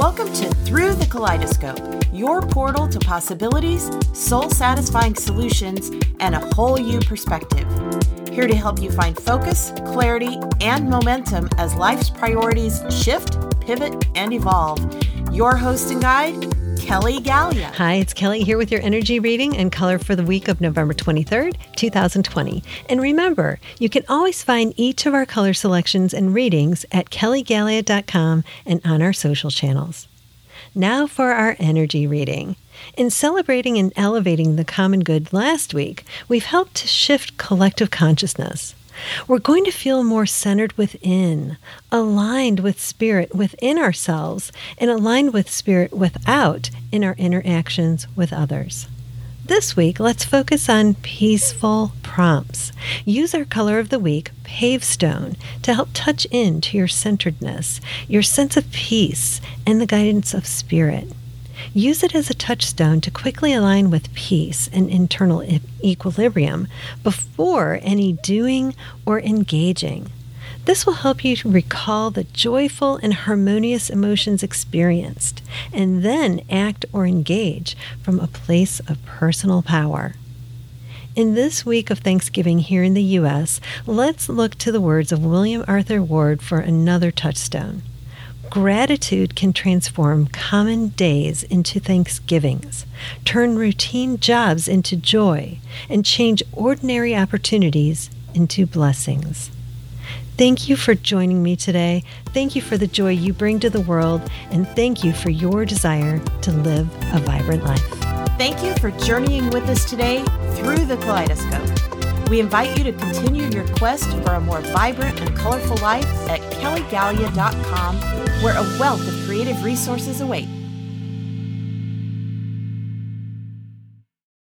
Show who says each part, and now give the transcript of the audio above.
Speaker 1: Welcome to Through the Kaleidoscope, your portal to possibilities, soul satisfying solutions, and a whole you perspective. Here to help you find focus, clarity, and momentum as life's priorities shift, pivot, and evolve. Your host and guide, Kelly Gallia.
Speaker 2: Hi, it's Kelly here with your energy reading and color for the week of November 23rd, 2020. And remember, you can always find each of our color selections and readings at kellygallia.com and on our social channels. Now for our energy reading. In celebrating and elevating the common good last week, we've helped to shift collective consciousness. We're going to feel more centered within, aligned with spirit within ourselves, and aligned with spirit without in our interactions with others. This week, let's focus on peaceful prompts. Use our color of the week, Pavestone, to help touch into your centeredness, your sense of peace, and the guidance of spirit. Use it as a touchstone to quickly align with peace and internal equilibrium before any doing or engaging. This will help you recall the joyful and harmonious emotions experienced and then act or engage from a place of personal power. In this week of Thanksgiving here in the U.S., let's look to the words of William Arthur Ward for another touchstone. Gratitude can transform common days into Thanksgivings, turn routine jobs into joy, and change ordinary opportunities into blessings. Thank you for joining me today. Thank you for the joy you bring to the world, and thank you for your desire to live a vibrant life.
Speaker 1: Thank you for journeying with us today through the kaleidoscope. We invite you to continue your quest for a more vibrant and colorful life at kellygallia.com, where a wealth of creative resources await.